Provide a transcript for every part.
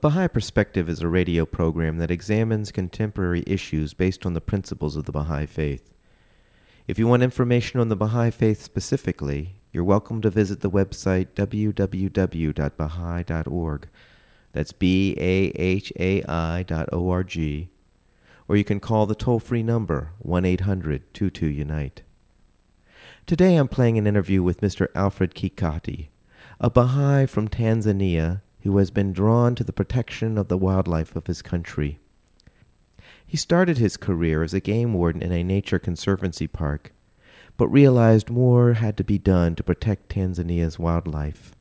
Baha'i Perspective is a radio program that examines contemporary issues based on the principles of the Baha'i Faith. If you want information on the Baha'i Faith specifically, you're welcome to visit the website www.baha'i.org. That's B A H A I dot O R G. Or you can call the toll free number 1 800 22 Unite. Today I'm playing an interview with Mr. Alfred Kikoti, a Baha'i from Tanzania who has been drawn to the protection of the wildlife of his country. He started his career as a game warden in a nature conservancy park, but realized more had to be done to protect Tanzania's wildlife.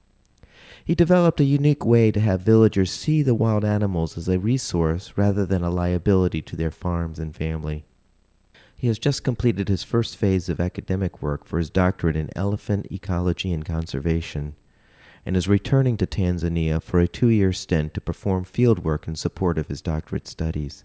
He developed a unique way to have villagers see the wild animals as a resource rather than a liability to their farms and family. He has just completed his first phase of academic work for his doctorate in elephant ecology and conservation and is returning to Tanzania for a two year stint to perform field work in support of his doctorate studies.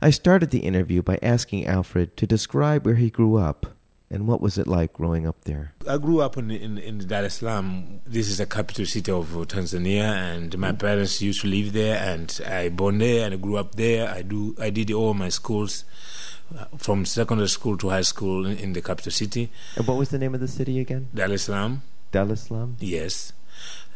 I started the interview by asking Alfred to describe where he grew up and what was it like growing up there. I grew up in, in, in Dar es Salaam. This is the capital city of Tanzania, and my parents used to live there, and I born there and I grew up there. I do I did all my schools uh, from secondary school to high school in, in the capital city. And what was the name of the city again? Dar es Salaam. Dar es Salaam? Yes.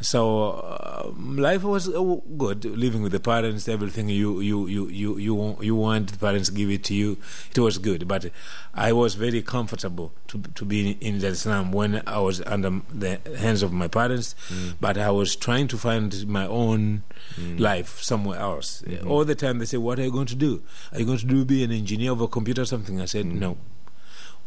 So uh, life was uh, good. Living with the parents, everything you you you you you you want, the parents give it to you. It was good, but I was very comfortable to to be in Dar es Salaam when I was under the hands of my parents. Mm. But I was trying to find my own Mm. life somewhere else. Mhm. All the time they say, "What are you going to do? Are you going to do be an engineer of a computer or something?" I said, Mm. "No."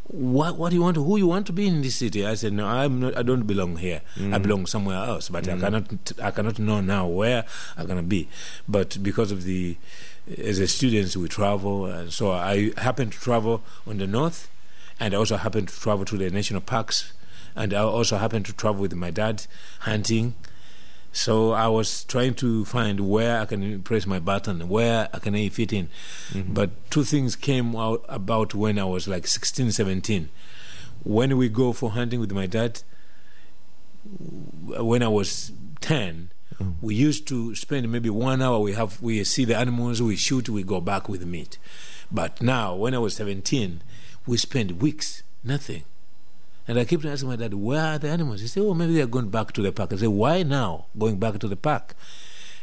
What what do you want to who you want to be in this city i said no i'm not i don't belong here i Mm. belong somewhere else but i Mm. cannot i cannot know now where i'm going to be but because of the as a students we travel and so i happen to travel on the north and i also happen to travel to the national parks and i also happen to travel with my dad hunting so I was trying to find where I can press my button, where I can fit in. Mhm. But two things came out about when I was like 16, 17. When we go for hunting with my dad, when I was 10, Mm. we used to spend maybe one hour. We have we see the animals, we shoot, we go back with meat. But now, when I was 17, we spend weeks, nothing. And I kept asking my dad, where are the animals? He said, oh, maybe they're going back to the park. I said, why now going back to the park?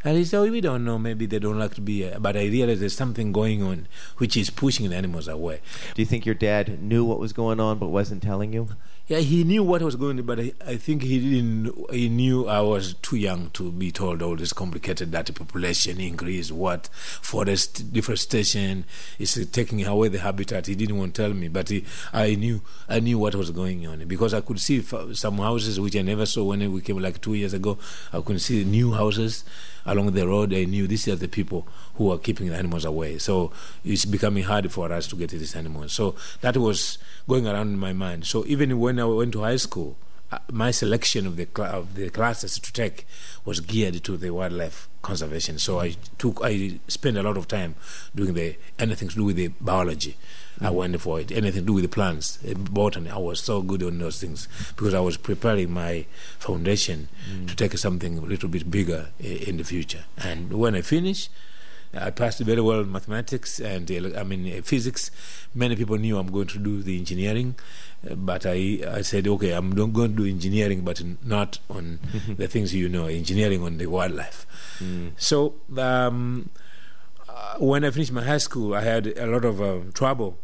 And he said, oh, we don't know. Maybe they don't like to be here. But I realized there's something going on which is pushing the animals away. Do you think your dad knew what was going on but wasn't telling you? Yeah, he knew what was going on, but I, I think he didn't. He knew I was too young to be told all this complicated that the population increase, what forest deforestation is taking away the habitat. He didn't want to tell me, but he, I knew. I knew what was going on because I could see some houses which I never saw when we came like two years ago. I could see new houses along the road. I knew these are the people who are keeping the animals away. So it's becoming hard for us to get these animals. So that was going around in my mind. So even when I went to high school, my selection of the of the classes to take was geared to the wildlife conservation. So I took I spent a lot of time doing the anything to do with the biology. I went for it. Anything to do with the plants, uh, botany. I was so good on those things because I was preparing my foundation to take something a little bit bigger i- in the future. And when I finished, I passed very well in mathematics and uh, I mean uh, physics. Many people knew I'm going to do the engineering, uh, but I, I said, okay, I'm not going to do engineering, but not on the things you know, engineering on the wildlife. Mm. So um, uh, when I finished my high school, I had a lot of uh, trouble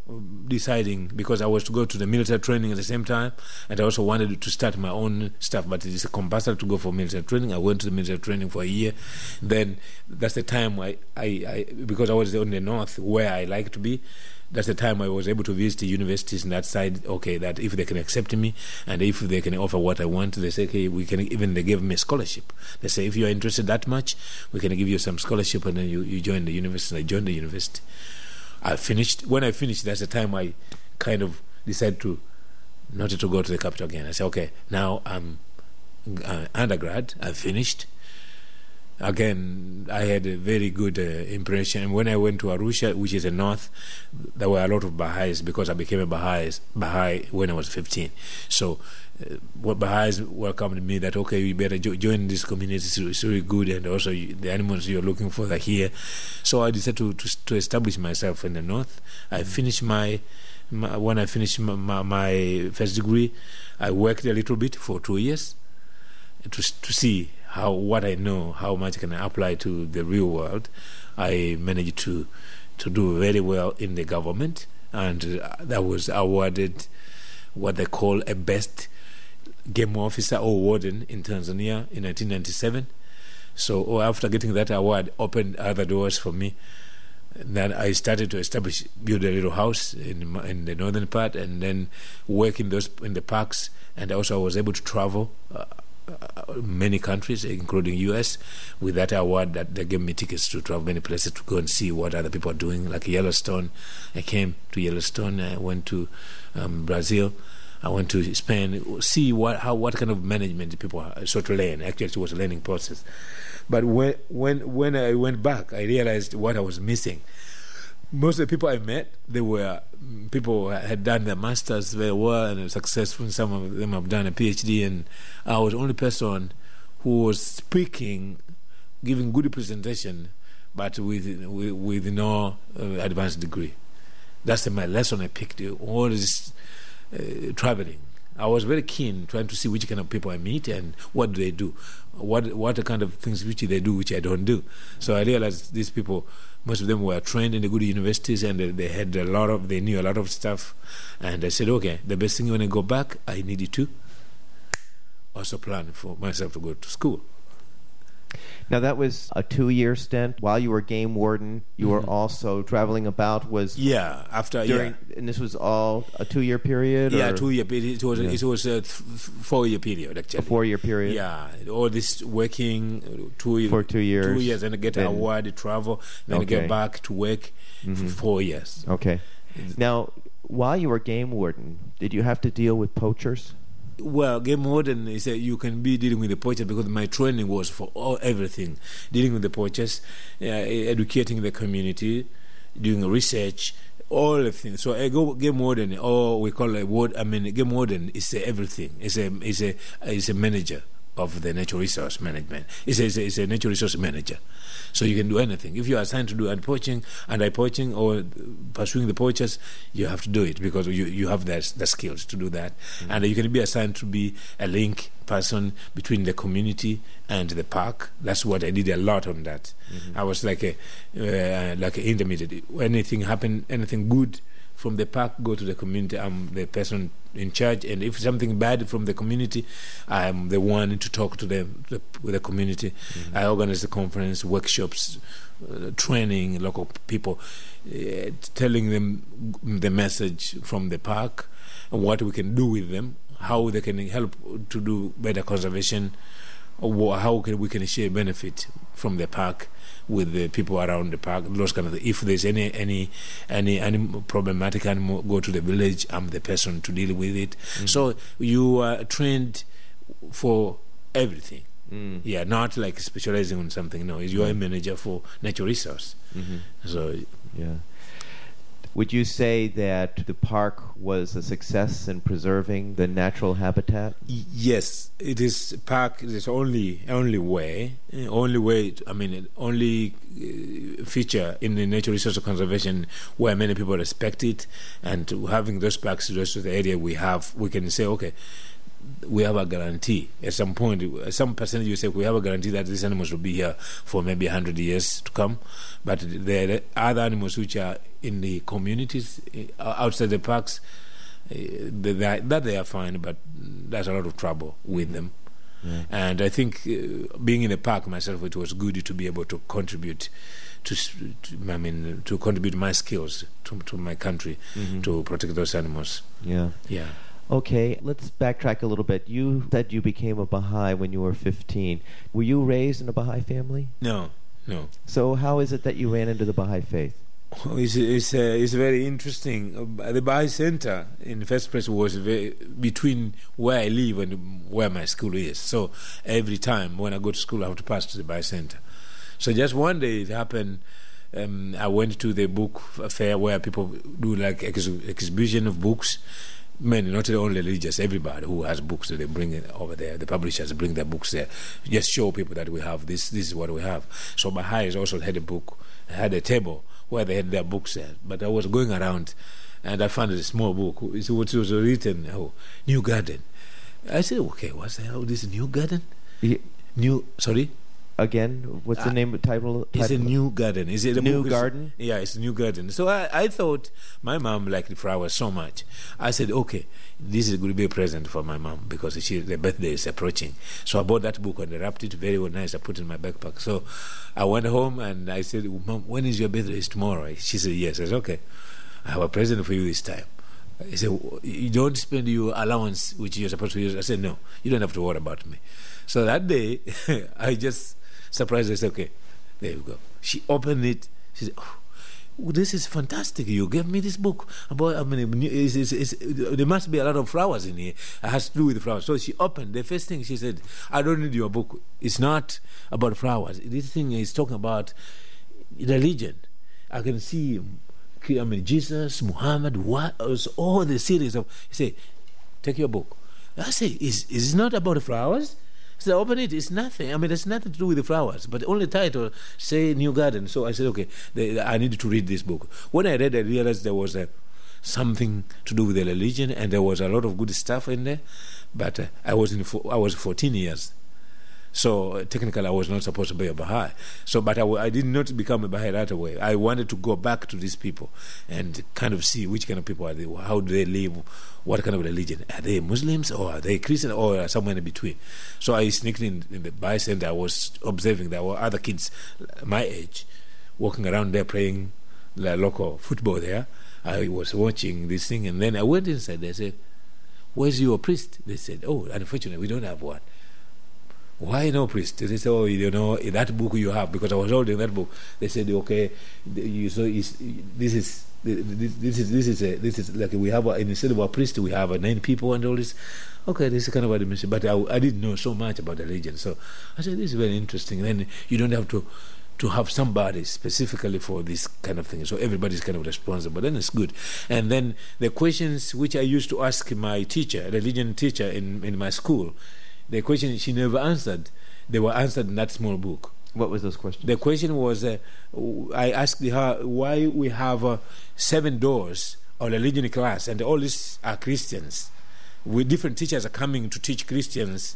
deciding because I was to go to the military training at the same time, and I also wanted to start my own stuff. But it's compulsory to go for military training. I went to the military training for a year. Then that's the time I, I, I because I was on the north where I like to be. That's the time I was able to visit the universities in that side. Okay, that if they can accept me and if they can offer what I want, they say, okay, we can even they give me a scholarship. They say, if you are interested that much, we can give you some scholarship, and then you, you join the university. And I joined the university. I finished. When I finished, that's the time I kind of decided to not to go to the capital again. I said, okay, now I'm uh, undergrad. I finished again, I had a very good uh, impression. And when I went to Arusha, which is the north, there were a lot of Baha'is because I became a Baha'is, Baha'i when I was 15. So, uh, what Baha'is welcomed me that, okay, you better jo- join this community, it's, it's really good, and also you, the animals you're looking for are here. So, I decided to, to, to establish myself in the north. I finished my, my when I finished my, my, my first degree, I worked a little bit for two years to, to see how what I know, how much can I apply to the real world. I managed to to do very well in the government, and uh, that was awarded what they call a best game officer or warden in Tanzania in 1997. So oh, after getting that award, opened other doors for me. then I started to establish, build a little house in in the northern part, and then work in those in the parks. And also, I was able to travel. Uh, many countries, including U.S., with that award that they gave me tickets to travel many places to go and see what other people are doing. Like Yellowstone, I came to Yellowstone. I went to um, Brazil. I went to Spain. See what how what kind of management people are, sort of learn. Actually, it was a learning process. But when when when I went back, I realized what I was missing most of the people I met, they were people had done their masters very well and successful. Some of them have done a PhD, and I was the only person who was speaking, giving good presentation, but with with, with no uh, advanced degree. That's my lesson I picked. All this uh, traveling. I was very keen trying to see which kind of people I meet and what do they do, what what kind of things which they do which I don't do. So I realized these people most of them were trained in the good universities and they had a lot of they knew a lot of stuff. And i said okay the best thing when i go back i needed to also plan for myself to go to school now that was a two-year stint. While you were game warden, you Mhm. were also traveling about. Was yeah after during, and this was all a two-year period. yeah yeah two year period it was Yeah. it was a th- four year period actually a four-year period. yeah all this working uh, two For two years. two years and get Then- an award travel then Okay. get back to work for Mhm. four years Okay. Now, while you were game warden, did you have to deal with poachers? Well, game warden is that you can be dealing with the poachers because my training was for all everything, dealing with the poachers, uh, educating the community, doing research, all the things. So a game warden, or we call it ward. I mean, game warden is a everything. It's a is a is a manager of the natural resource management. It's a, it's a, it's a natural resource manager. So you can do anything. If you are assigned to do anti poaching, anti poaching, or pursuing the poachers, you have to do it because you, you have the, the skills to do that. And you can be assigned to be a link person between the community and the park. That's what I did a lot on that. I was like a uh, like an intermediate. Anything happened, anything good from the park go to the community. I'm the person in charge, and if something bad from the community, I'm the one to talk to them the, with the community. I organize the conference, workshops, uh, training local people, uh, telling them the message from the park and what we can do with them, how they can help to do better conservation, or how can we can share benefit from the park with the people around the park. Those kind of things. If there's any any any any problematic animal, go to the village. I'm the person to deal with it. So you are trained for everything. Mm. Yeah, not like specializing on something. No, you are a manager for natural resource. hmm So Yeah. Would you say that the park was a success in preserving the natural habitat? Yes, it is park. Is only only way, eh, only way. I mean, only uh, feature in the natural resource conservation where many people respect it, and having those parks the rest of the area we have, we can say, okay, we have a guarantee. At some point, at some percentage, you say we have a guarantee that these animals will be here for maybe hundred years to come. But there are other animals which are in the communities eh, outside the parks. They, are, that they are fine, but there's a lot of trouble with them. Yeah. And I think uh, being in the park myself, it was good to be able to contribute to, to I mean, to contribute my skills to, to my country Mhm. to protect those animals. Yeah. Yeah. Okay, let's backtrack a little bit. You said you became a Baha'i when you were 15. Were you raised in a Baha'i family? No, no. So how is it that you ran into the Baha'i faith? Oh, It's, it's, uh, it's very interesting. Uh, the Baha'i Center, in the first place, was very, between where I live and where my school is. So every time when I go to school, I have to pass to the Baha'i Center. So just one day it happened. Um, I went to the book fair where people do like ex- exhibition of books. Men, not only religious, everybody who has books, they bring it over there. The publishers bring their books there. Just show people that we have this. This is what we have. So Baha'is also had a book, had a table where they had their books there. But I was going around, and I found a small book. It was, written, "Oh, New Garden." I said, "Okay, what's the hell? This New Garden? Y- New? Sorry." Again, what's the Uh, name title? It's a new garden. Is it a New garden? Yeah, it's a new garden. So I, I thought my mom liked the flowers so much. I said, okay, this is going to be a present for my mom because she, the birthday is approaching. So I bought that book and I wrapped it very well nice. I put it in my backpack. So I went home and I said, Mom, when is your birthday? It's tomorrow. She said, yes. I said, okay, I have a present for you this time. He said, You don't spend your allowance which you're supposed to use. I said, No, you don't have to worry about me. So that day, I just surprised. I said, Okay, there you go. She opened it. She said, Oh, this is fantastic. You gave me this book about, I mean, it's, it's, it's, there must be a lot of flowers in here. It has to do with flowers. So she opened. The first thing she said, I don't need your book. It's not about flowers. This thing is talking about religion. I can see, I mean, Jesus, Muhammad, what all the series of. Say, take your book. I say, is is it not about flowers? So I open it. It's nothing. I mean, it's nothing to do with the flowers. But only title say New Garden. So I said, okay, the, I need to read this book. When I read, I realized there was a something to do with the religion, and there was a lot of good stuff in there. But uh, I was in I was 14 years. So uh, technically, I was not supposed to be a Baha'i. So, but I did not become a Baha'i right away. I wanted to go back to these people and kind of see which kind of people are they, how do they live, what kind of religion are they Muslims or are they Christian or somewhere in between. So I sneaked in, in the Baha'i center. I was observing there were other kids my age walking around there playing the local football there. I was watching this thing, and then I went inside. They said, "Where's your priest?" They said, "Oh, unfortunately, we don't have one." Why no priest? They said, oh, you know, that book you have, because I was holding that book. They said, okay, you so this is this, this is this is a, this is like we have a, instead of a priest we have a nine people and all this. Okay, this is kind of what means. But I, I didn't know so much about the religion, so I said this is very interesting. Then you don't have to to have somebody specifically for this kind of thing. So everybody's kind of responsible. Then it's good. And then the questions which I used to ask my teacher, religion teacher in, in my school, the question she never answered, they were answered in that small book. What was those questions? The question was, uh, I asked her why we have uh, seven doors on religion class, and all these are Christians. We different teachers are coming to teach Christians,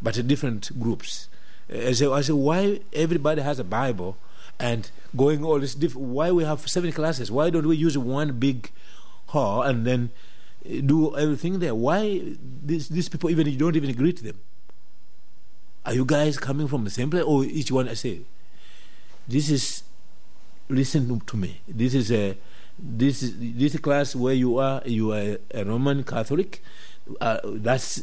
but uh, different groups. Uh, so I said, why everybody has a Bible, and going all this different? Why we have seven classes? Why don't we use one big hall and then uh, do everything there? Why these these people even you don't even greet them? Are you guys coming from the same place, or each one? I say, this is listen to me. This is a this is this class where you are. You are a Roman Catholic. Uh, that's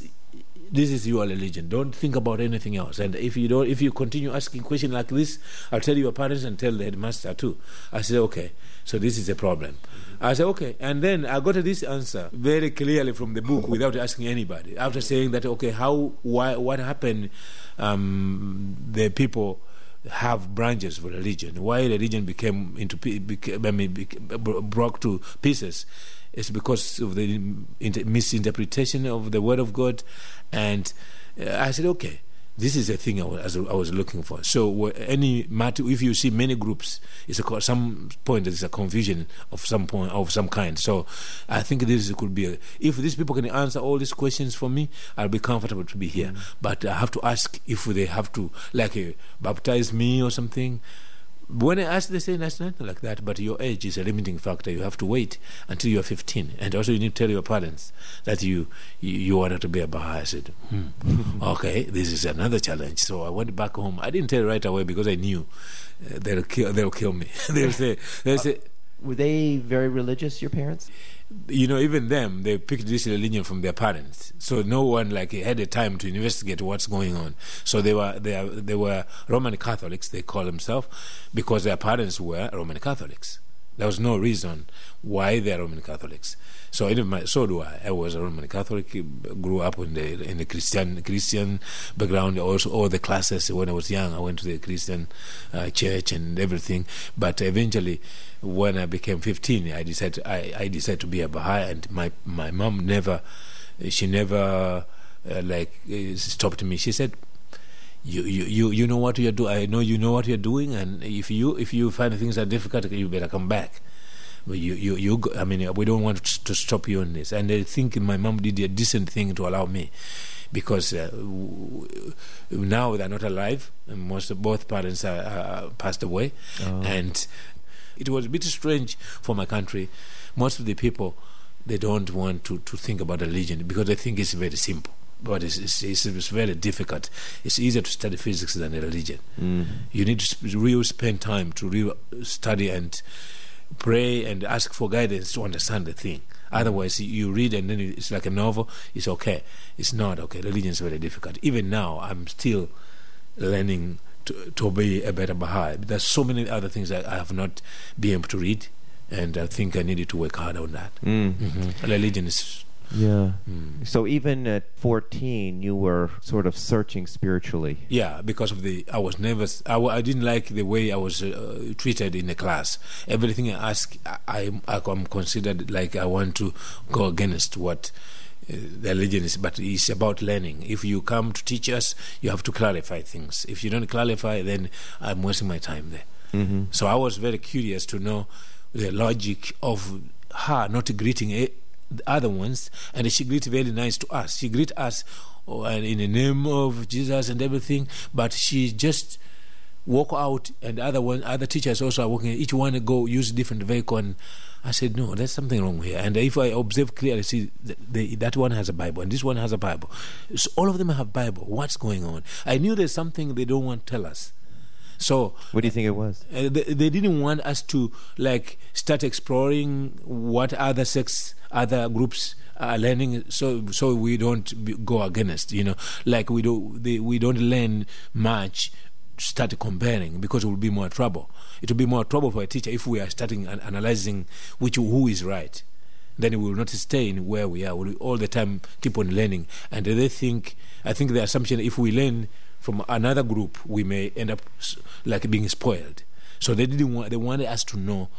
this is your religion. Don't think about anything else. And if you don't, if you continue asking questions like this, I'll tell your parents and tell the headmaster too. I said, okay. So this is a problem. I said, okay. And then I got this answer very clearly from the book without asking anybody. After saying that, okay, how, why, what happened? Um, the people have branches for religion. Why religion became into became, I mean, became, broke to pieces is because of the inter- misinterpretation of the word of God. And uh, I said, okay, this is a thing I was, I was looking for. So any matter, if you see many groups, it's a some point there's a confusion of some point of some kind. So I think this could be a, if these people can answer all these questions for me, I'll be comfortable to be here. Mm-hmm. But I have to ask if they have to like uh, baptize me or something. When I asked, they say that's nothing like that, but your age is a limiting factor. You have to wait until you're 15. And also, you need to tell your parents that you you, you wanted to be a Baha'i. I said, hmm, okay, this is another challenge. So I went back home. I didn't tell right away because I knew uh, they'll, kill, they'll kill me. they'll say, they'll say, Were they very religious, your parents? You know, even them, they picked this religion from their parents. So no one like had the time to investigate what's going on. So they were they, are, they were Roman Catholics. They call themselves because their parents were Roman Catholics. There was no reason why they're Roman Catholics. So my, so do I. I was a Roman Catholic. Grew up in the in the Christian Christian background. Also, all the classes when I was young, I went to the Christian uh, church and everything. But eventually, when I became 15, I decided I, I decided to be a Baha'i, and my my mom never, she never uh, like uh, stopped me. She said, you, you, you, you know what you're doing. I know you know what you're doing, and if you if you find things are difficult, you better come back. But you, you, you, go- I mean, we don't want to stop you on this. And I think my mom did a decent thing to allow me, because uh, w- now they're not alive. And most of both parents are, are passed away, Oh. and it was a bit strange for my country. Most of the people they don't want to, to think about religion because they think it's very simple. But it's, it's, it's, it's very difficult. It's easier to study physics than a religion. Mm. You need to sp- really spend time to really study and pray and ask for guidance to understand the thing. Otherwise, you read and then it's like a novel. It's okay. It's not okay. Religion is very difficult. Even now, I'm still learning to, to be a better Baha'i. There's so many other things that I have not been able to read, and I think I needed to work hard on that. Mm. hmm Religion is. Yeah. Mm. So even at 14, you were sort of searching spiritually. Yeah, because of the I was nervous. I, I didn't like the way I was uh, treated in the class. Everything I ask, I, I am considered like I want to go against what uh, the religion is. But it's about learning. If you come to teach us, you have to clarify things. If you don't clarify, then I'm wasting my time there. Mm-hmm. So I was very curious to know the logic of her not greeting a, the other ones, and she greet very nice to us. She greet us oh, in the name of Jesus and everything, but she just walk out, and other one, other teachers also are walking. Each one go use different vehicle, and I said, no, there's something wrong here. And if I observe clearly, see that one has a Bible, and this one has a Bible. So all of them have Bible. What's going on? I knew there's something they don't want to tell us. So What do you think it was? uh, they, they didn't want us to like start exploring what other sects, other groups are learning, so so we don't go against. You know, like we don't they, we don't learn much. Start comparing because it will be more trouble. It will be more trouble for a teacher if we are starting an- analyzing which who is right. Then we will not stay in where we are. We'll all the time keep on learning, and they think. I think the assumption if we learn from another group, we may end up like being spoiled. So they didn't want. They wanted us to know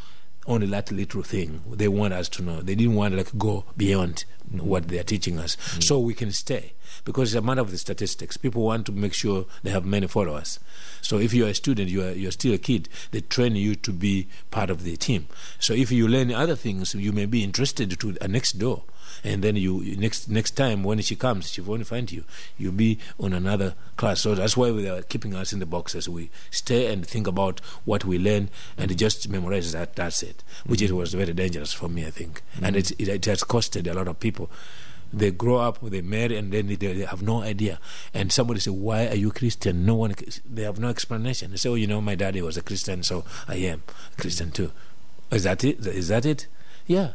only that little thing. They want us to know. They didn't want to like go beyond what they are teaching us, mm. so we can stay. Because it's a matter of the statistics. People want to make sure they have many followers. So if you're a student, you are you're still a kid. They train you to be part of the team. So if you learn other things, you may be interested to a next door and then you next next time when she comes, she won't find you. You'll be on another class. So that's why they are keeping us in the boxes. We stay and think about what we learn and just memorize that. That's it. Which it was very dangerous for me, I think, and it, it it has costed a lot of people. They grow up, they marry, and then they, they have no idea. And somebody say, "Why are you Christian?" No one. They have no explanation. They say, "Oh, you know, my daddy was a Christian, so I am Christian too." Is that it? Is that it? Yeah.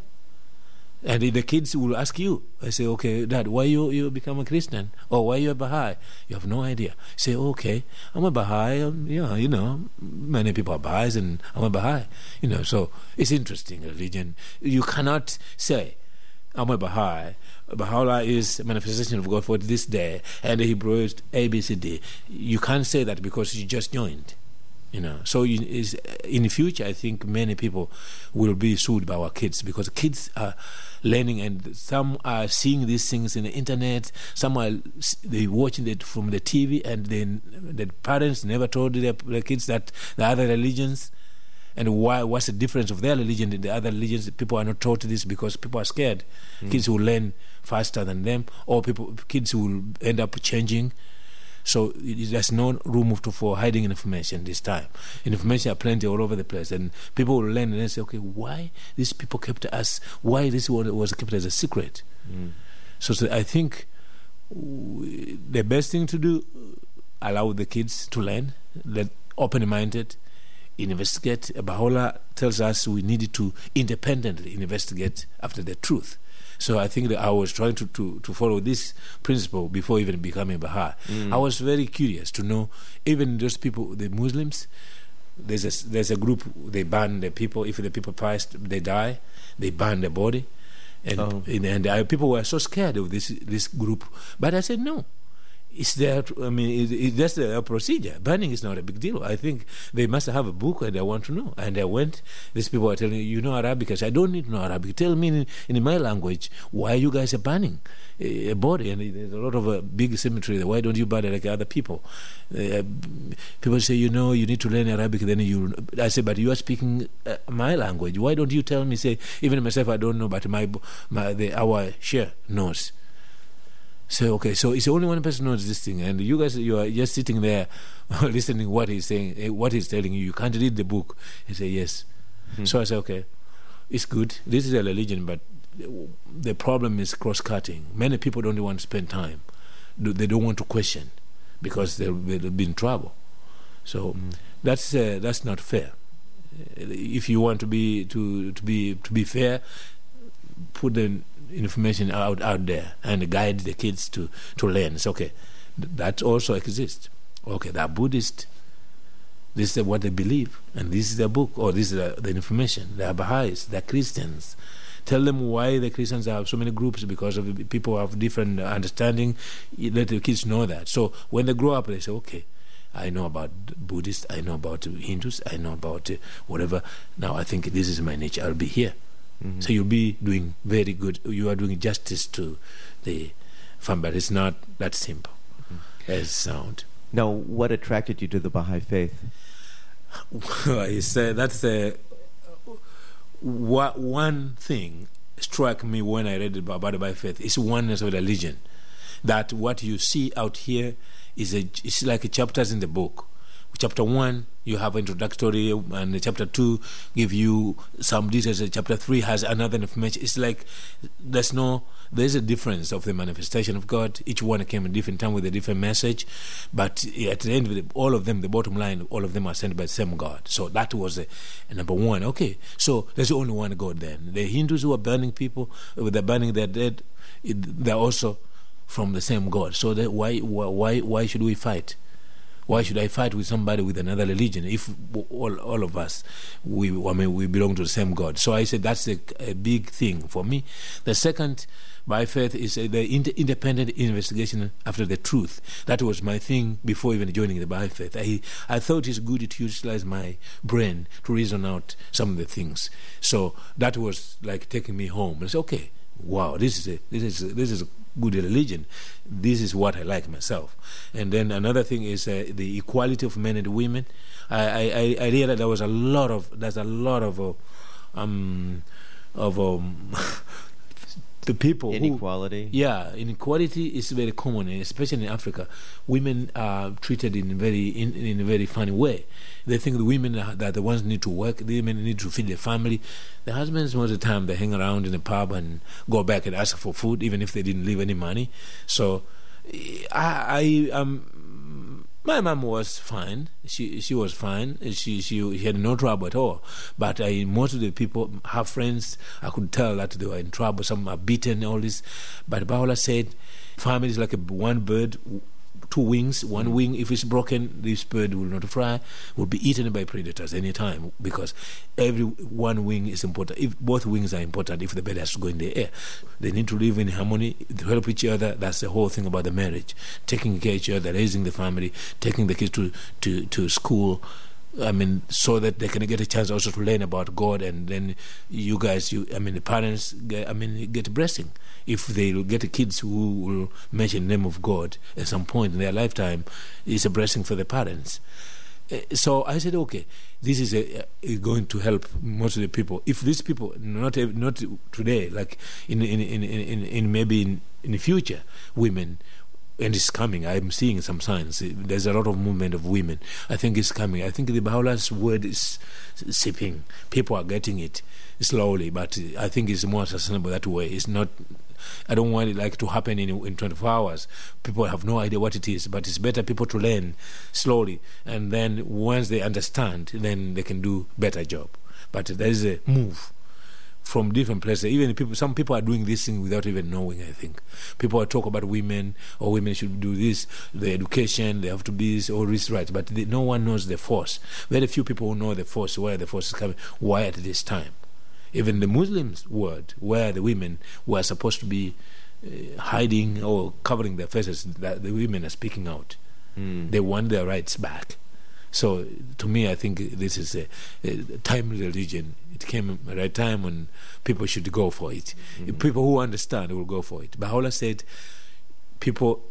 And the kids will ask you. I say, okay, Dad, why you you become a Christian? Or why you a Baha'i? You have no idea. say, okay, I'm a Baha'i. Um, yeah, you know, many people are Baha'is, and I'm a Baha'i. You know, so it's interesting religion. You cannot say, I'm a Baha'i. Baha'u'llah is a manifestation of God for this day, and the Hebrew is A, B, C, D. You can't say that because you just joined. You know, so is, in the future, I think many people will be sued by our kids because kids are learning, and some are seeing these things in the internet. Some are they watching it from the TV, and then the parents never told their, their kids that the other religions and why what's the difference of their religion and the other religions? People are not taught this because people are scared. Hmm. Kids will learn faster than them or people kids will end up changing So it, there's no room to, for hiding information this time. Information are plenty all over the place, and people will learn and they say, okay, why these people kept us? Why this was, was kept as a secret? Mm. So, so I think w- the best thing to do allow the kids to learn, let open minded, investigate. Baha'u'llah tells us we needed to independently investigate after the truth. So I think that I was trying to, to, to follow this principle before even becoming Baha'i. Mm. I was very curious to know, even those people, the Muslims, there's a, there's a group, they burn the people, if the people pass, they die, they burn the body. And, Oh. and, and uh, people were so scared of this, this group. But I said, no. It's there. I mean, it, that's a procedure. Burning is not a big deal. I think they must have a book, and I want to know. And I went. These people are telling me, you know Arabic. I said, I don't need to know Arabic. Tell me in, in my language why you guys are burning a, a body. And there's a lot of uh, big cemetery there. Why don't you burn it like other people? Uh, people say, you know, you need to learn Arabic. Then you. I say, but you are speaking uh, my language. Why don't you tell me? Say, even myself, I don't know, but my my the our share knows. So okay, so it's only one person knows this thing, and you guys you are just sitting there listening what he's saying, eh, what he's telling you. You can't read the book. He say yes. Hmm. So I say okay, it's good. This is a religion, but the problem is cross cutting. Many people don't want to spend time. They don't want to question because they'll, they'll be in trouble. So Mm. that's uh, that's not fair. If you want to be to to be to be fair, put the information out out there and guide the kids to to learn. It's okay. That also exists. Okay, they're Buddhist. This is what they believe, and this is their book, or this is the, information. They are Baha'is, they are Christians. Tell them why the Christians have so many groups because of people have different understanding. Let the kids know that. So when they grow up, they say, okay, I know about Buddhists, I know about Hindus, I know about uh, whatever. Now I think this is my nature. I'll be here. Mhm. So you'll be doing very good. You are doing justice to the farm, but it's not that simple as sound. Now, what attracted you to the Baha'i faith? it's, uh, that's uh, one thing struck me when I read about the Baha'i faith. It's oneness of religion. That what you see out here is a, it's like chapters in the book. Chapter one, you have introductory, and chapter two give you some details. Chapter three has another information. It's like there's no there's a difference of the manifestation of God. Each one came in different time with a different message, but at the end of it, all of them, the bottom line, all of them are sent by the same God. So that was the number one. Okay, so there's only one God. Then the Hindus who are burning people, they're burning their dead. They're also from the same God. So why why why should we fight? Why should I fight with somebody with another religion if all, all of us we I mean we belong to the same God? So I said that's a, a big thing for me. The second by faith is the independent investigation after the truth. That was my thing before even joining the Baha'i faith. I I thought it's good to utilize my brain to reason out some of the things. So that was like taking me home. I said, okay, wow, this is a, this is a, this is good religion. This is what I like myself. And then another thing is uh, the equality of men and women. I, I, I realized there was a lot of there's a lot of uh, um of um, the people who Inequality. yeah, inequality is very common, especially in Africa. Women are treated in a very in, in a very funny way. They think the women are, that the ones need to work. The women need to feed their family. The husbands most of the time they hang around in the pub and go back and ask for food, even if they didn't leave any money. So, I, I um. My mom was fine. She she was fine. She she, she had no trouble at all. But I, most of the people, her friends, I could tell that they were in trouble. Some are beaten, all this. But Baha'u'llah said, family is like a, one bird, two wings. One wing, if it's broken, this bird will not fly. Will be eaten by predators any time because every one wing is important. If both wings are important, if the bird has to go in the air, they need to live in harmony, to help each other. That's the whole thing about the marriage. Taking care of each other, raising the family, taking the kids to, to, to school. I mean, so that they can get a chance also to learn about God, and then you guys, you, I mean, the parents, get, I mean, get a blessing if they get kids who will mention the name of God at some point in their lifetime. It's a blessing for the parents. Uh, So I said, okay, this is a, uh, going to help most of the people. If these people, not not today, like in in in, in, in maybe in, in the future, women and it's coming. I'm seeing some signs. There's a lot of movement of women. I think it's coming. I think the Baha'u'llah's word is sipping. People are getting it slowly, but I think it's more sustainable that way. It's not. I don't want it like to happen in in 24 hours. People have no idea what it is, but it's better people to learn slowly, and then once they understand, then they can do better job. But there is a move from different places. Even people, some people are doing this thing without even knowing. I think people are talk about women or women should do this, the education, they have to be this, all this right, but they, no one knows the force. Very few people know the force, where the force is coming, why at this time. Even the Muslims' word, where the women were supposed to be uh, hiding or covering their faces, that the women are speaking out. Mm. They want their rights back. So to me, I think this is a, a timely religion. It came at the right time when people should go for it. Mhm. People who understand will go for it. Baha'u'llah said people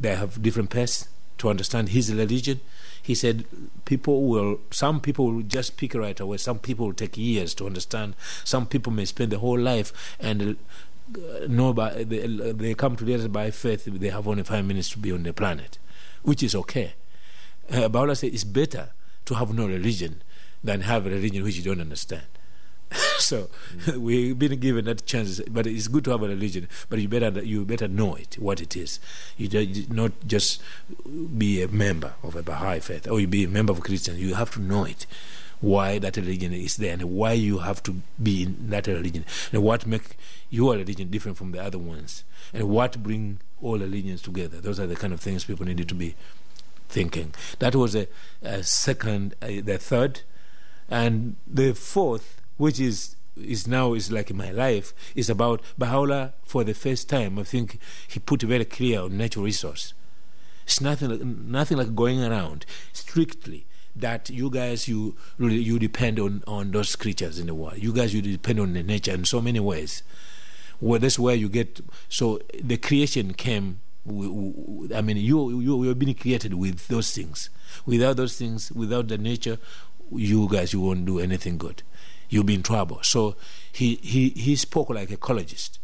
they have different paths to understand his religion. He said people will, some people will just pick right away. Some people will take years to understand. Some people may spend the whole life and uh, know by they, they come to this Baha'i faith. They have only five minutes to be on the planet, which is okay. Uh, Baha'u'llah said it's better to have no religion than have a religion which you don't understand. so we've been given that chance, but it's good to have a religion. But you better you better know it what it is. You not just be a member of a Baha'i faith or you be a member of Christian. You have to know it. Why that religion is there and why you have to be in that religion and what make your religion different from the other ones and what bring all religions together. Those are the kind of things people needed to be thinking. That was a, a second, uh, the third, and the fourth, which is is now is like my life, is about Baha'u'llah. For the first time, I think he put very clear on natural resource. It's nothing, nothing like going around strictly that you guys you you depend on on those creatures in the world. You guys you depend on the nature in so many ways. Well, that's where you get. So the creation came I mean, you you you're being created with those things. Without those things, without the nature, you guys you won't do anything good. You'll be in trouble. So he he he spoke like ecologist.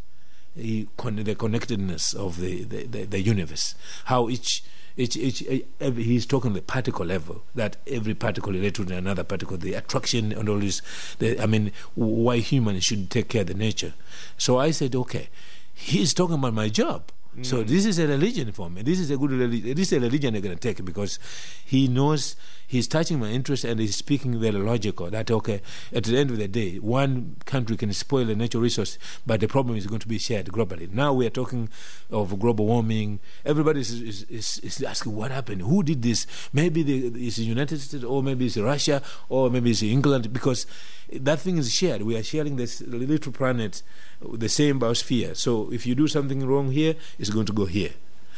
He con- the connectedness of the, the, the, the universe. How each each, each, every, he's talking the particle level that every particle related to another particle, the attraction and all this. The, I mean, why humans should take care of the nature. So I said, okay, he's talking about my job. So mm. this is a religion for me. This is a good religion. This is a religion I'm going to take because he knows he's touching my interest and he's speaking very logical. That okay, at the end of the day, one country can spoil a natural resource, but the problem is going to be shared globally. Now we are talking of global warming. Everybody is, is, is, is asking what happened. Who did this? Maybe the, it's the United States, or maybe it's Russia, or maybe it's England, because that thing is shared. We are sharing this little planet, the same biosphere. So if you do something wrong here, it's going to go here.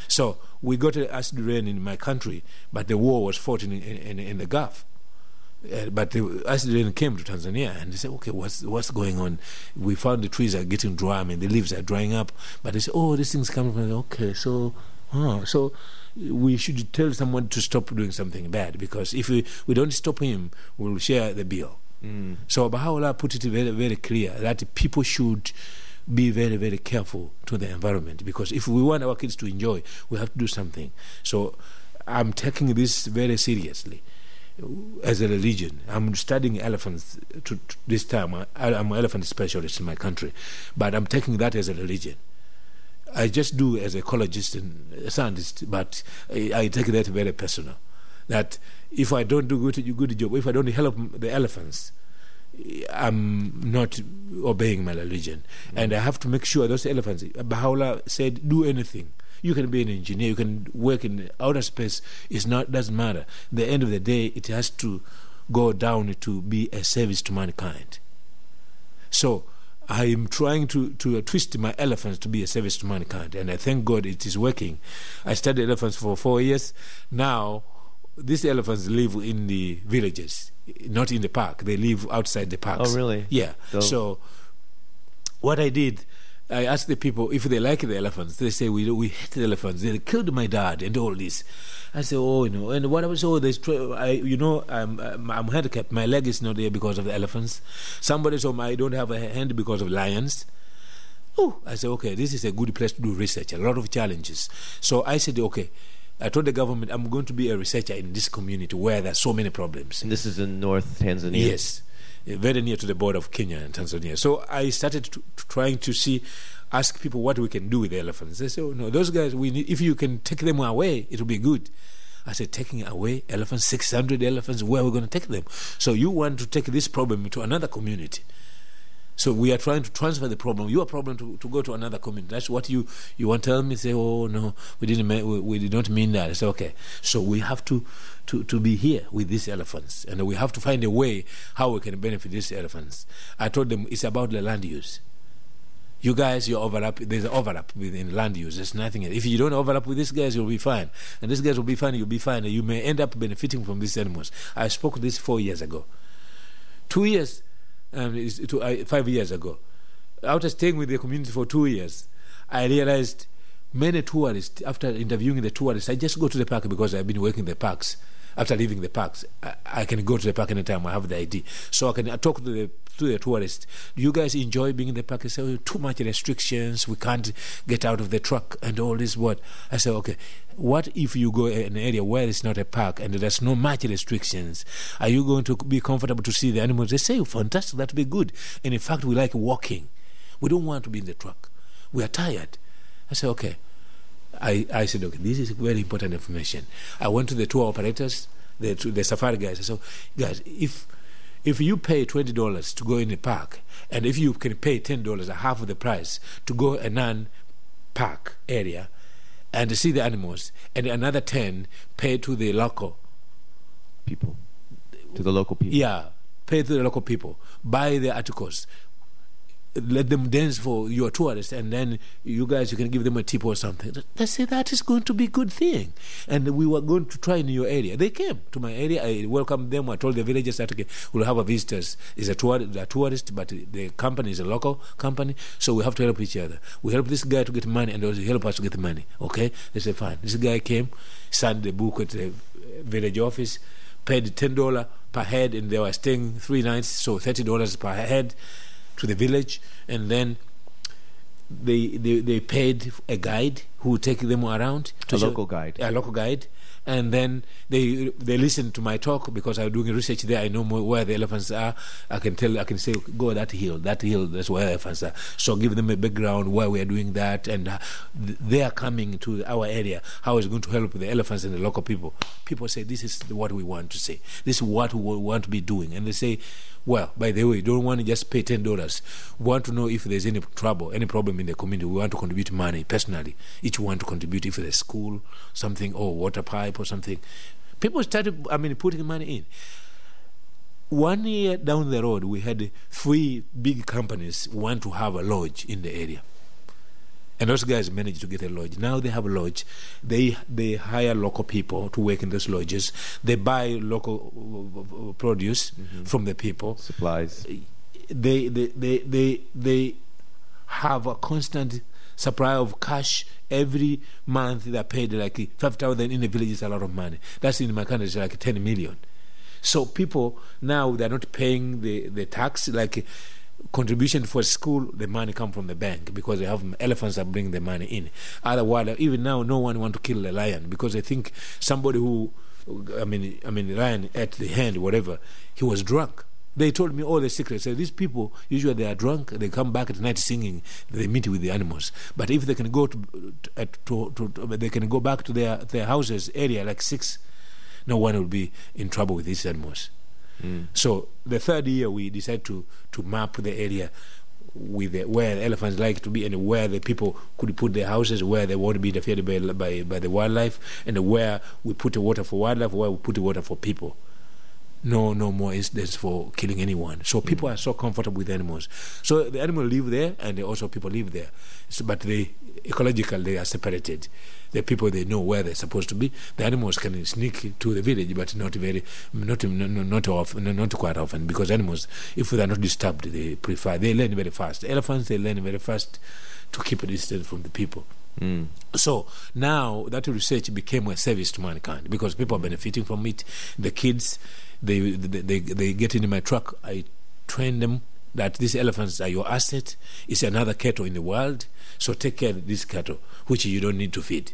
So we got acid rain in my country, but the war was fought in, in, in the Gulf. Uh, but the acid rain came to Tanzania, and they said, "Okay, what's what's going on?" We found the trees are getting dry, I mean, the leaves are drying up. But they said, "Oh, this thing's coming from." Okay, so, huh, so we should tell someone to stop doing something bad because if we, we don't stop him, we'll share the bill. Mm. So Baha'u'llah put it very, very clear that people should be very, very careful to the environment because if we want our kids to enjoy, we have to do something. So I'm taking this very seriously as a religion. I'm studying elephants to, to this time. I, I'm an elephant specialist in my country, but I'm taking that as a religion. I just do as an ecologist and a scientist, but I, I take that very personal. That if I don't do good, good job, if I don't help the elephants, I'm not obeying my religion. Mm-hmm. And I have to make sure those elephants, Baha'u'llah said, do anything. You can be an engineer, you can work in outer space, it's not, doesn't matter. the end of the day, it has to go down to be a service to mankind. So, I am trying to, to twist my elephants to be a service to mankind, and I thank God it is working. I studied elephants for four years. Now, these elephants live in the villages, not in the park. They live outside the parks. Oh, really? Yeah. So, so what I did, I asked the people if they like the elephants. They say we we hate the elephants. They killed my dad and all this. I say, oh, you know, and what I was oh, there's, I, you know, I'm, I'm handicapped. My leg is not there because of the elephants. Somebody me I don't have a hand because of lions. Oh, I said, okay, this is a good place to do research. A lot of challenges. So I said, okay. I told the government I'm going to be a researcher in this community where there are so many problems. And this is in North Tanzania. Yes, very near to the border of Kenya and Tanzania. So I started to, to trying to see, ask people what we can do with the elephants. They said, oh, no, those guys, we need, if you can take them away, it will be good. I said, taking away elephants, 600 elephants, where are we going to take them? So you want to take this problem to another community. So we are trying to transfer the problem, your problem, to, to go to another community. That's what you, you want to tell me. Say, oh no, we didn't mean, we, we did not mean that. I say, okay. So we have to, to, to be here with these elephants, and we have to find a way how we can benefit these elephants. I told them it's about the land use. You guys, you overlap. There's an overlap within land use. There's nothing. If you don't overlap with these guys, you'll be fine, and these guys will be fine. You'll be fine, you may end up benefiting from these animals. I spoke this four years ago. Two years um, two, uh, five years ago. After staying with the community for two years, I realized many tourists, after interviewing the tourists, I just go to the park because I've been working the parks. After leaving the parks, I, I can go to the park anytime I have the ID. So I can I talk to the to the tourists. Do you guys enjoy being in the park? I say, oh, too much restrictions. We can't get out of the truck and all this. What? I say, okay. What if you go in an area where it's not a park and there's no much restrictions? Are you going to be comfortable to see the animals? They say, fantastic. That'd be good. And in fact, we like walking. We don't want to be in the truck. We are tired. I say, okay. I, I said, okay, this is very important information. I went to the tour operators, the, the safari guys. I said, guys, if if you pay twenty dollars to go in the park, and if you can pay ten dollars, a half of the price, to go a non-park area and see the animals, and another ten pay to the local people, to the local people. Yeah, pay to the local people. Buy the articles let them dance for your tourists, and then you guys you can give them a tip or something. They say that is going to be a good thing, and we were going to try in your area. They came to my area. I welcomed them. I told the villagers that okay, we'll have a visitors. Is a, tour, a tourist, but the company is a local company, so we have to help each other. We help this guy to get money, and also help us to get money. Okay, they said fine. This guy came, signed the book at the uh, village office, paid ten dollar per head, and they were staying three nights, so thirty dollars per head to the village, and then they they, they paid a guide who would take them around. a show, local guide. A local guide. And then they they listen to my talk because I'm doing research there. I know more where the elephants are. I can tell. I can say, go that hill, that hill. That's where elephants are. So give them a background why we are doing that, and uh, they are coming to our area. How is it going to help the elephants and the local people? People say this is what we want to say. This is what we want to be doing, and they say well, by the way, don't want to just pay ten dollars. We want to know if there's any trouble, any problem in the community. We want to contribute money personally. Each one to contribute if there's school, something, or water pipe or something. People started, I mean, putting money in. One year down the road, we had three big companies want to have a lodge in the area. And those guys managed to get a lodge. Now they have a lodge. They they hire local people to work in those lodges. They buy local uh, produce mm-hmm. from the people. Supplies. They they they they, they have a constant supply of cash every month. They're paid like five thousand in the village is a lot of money. That's in my country it's like ten million. So people now they're not paying the, the tax like contribution for school, the money come from the bank because they have elephants that bring the money in. Otherwise, even now, no one want to kill a lion because they think somebody who, I mean, I mean, lion at the hand, whatever, he was drunk. They told me all the secrets. So these people usually they are drunk. They come back at night singing. They meet with the animals. But if they can go to, to, to, to they can go back to their their houses area like six, no one will be in trouble with these animals. Mm. So the third year we decided to to map the area with the, where the elephants like to be and where the people could put their houses, where they won't be interfered by, by, by the wildlife, and where we put the water for wildlife, where we put the water for people no no more incidents for killing anyone. So people mm. are so comfortable with animals. So the animals live there, and also people live there. So, but they ecological they are separated. The people they know where they're supposed to be. The animals can sneak to the village, but not very not not not often, not quite often because animals, if they are not disturbed, they prefer they learn very fast. Elephants they learn very fast to keep a distance from the people. Mm. So now that research became a service to mankind because people are benefiting from it. The kids, they they they, they get into my truck. I train them that these elephants are your asset. It's another cattle in the world, so take care of this cattle, which you don't need to feed.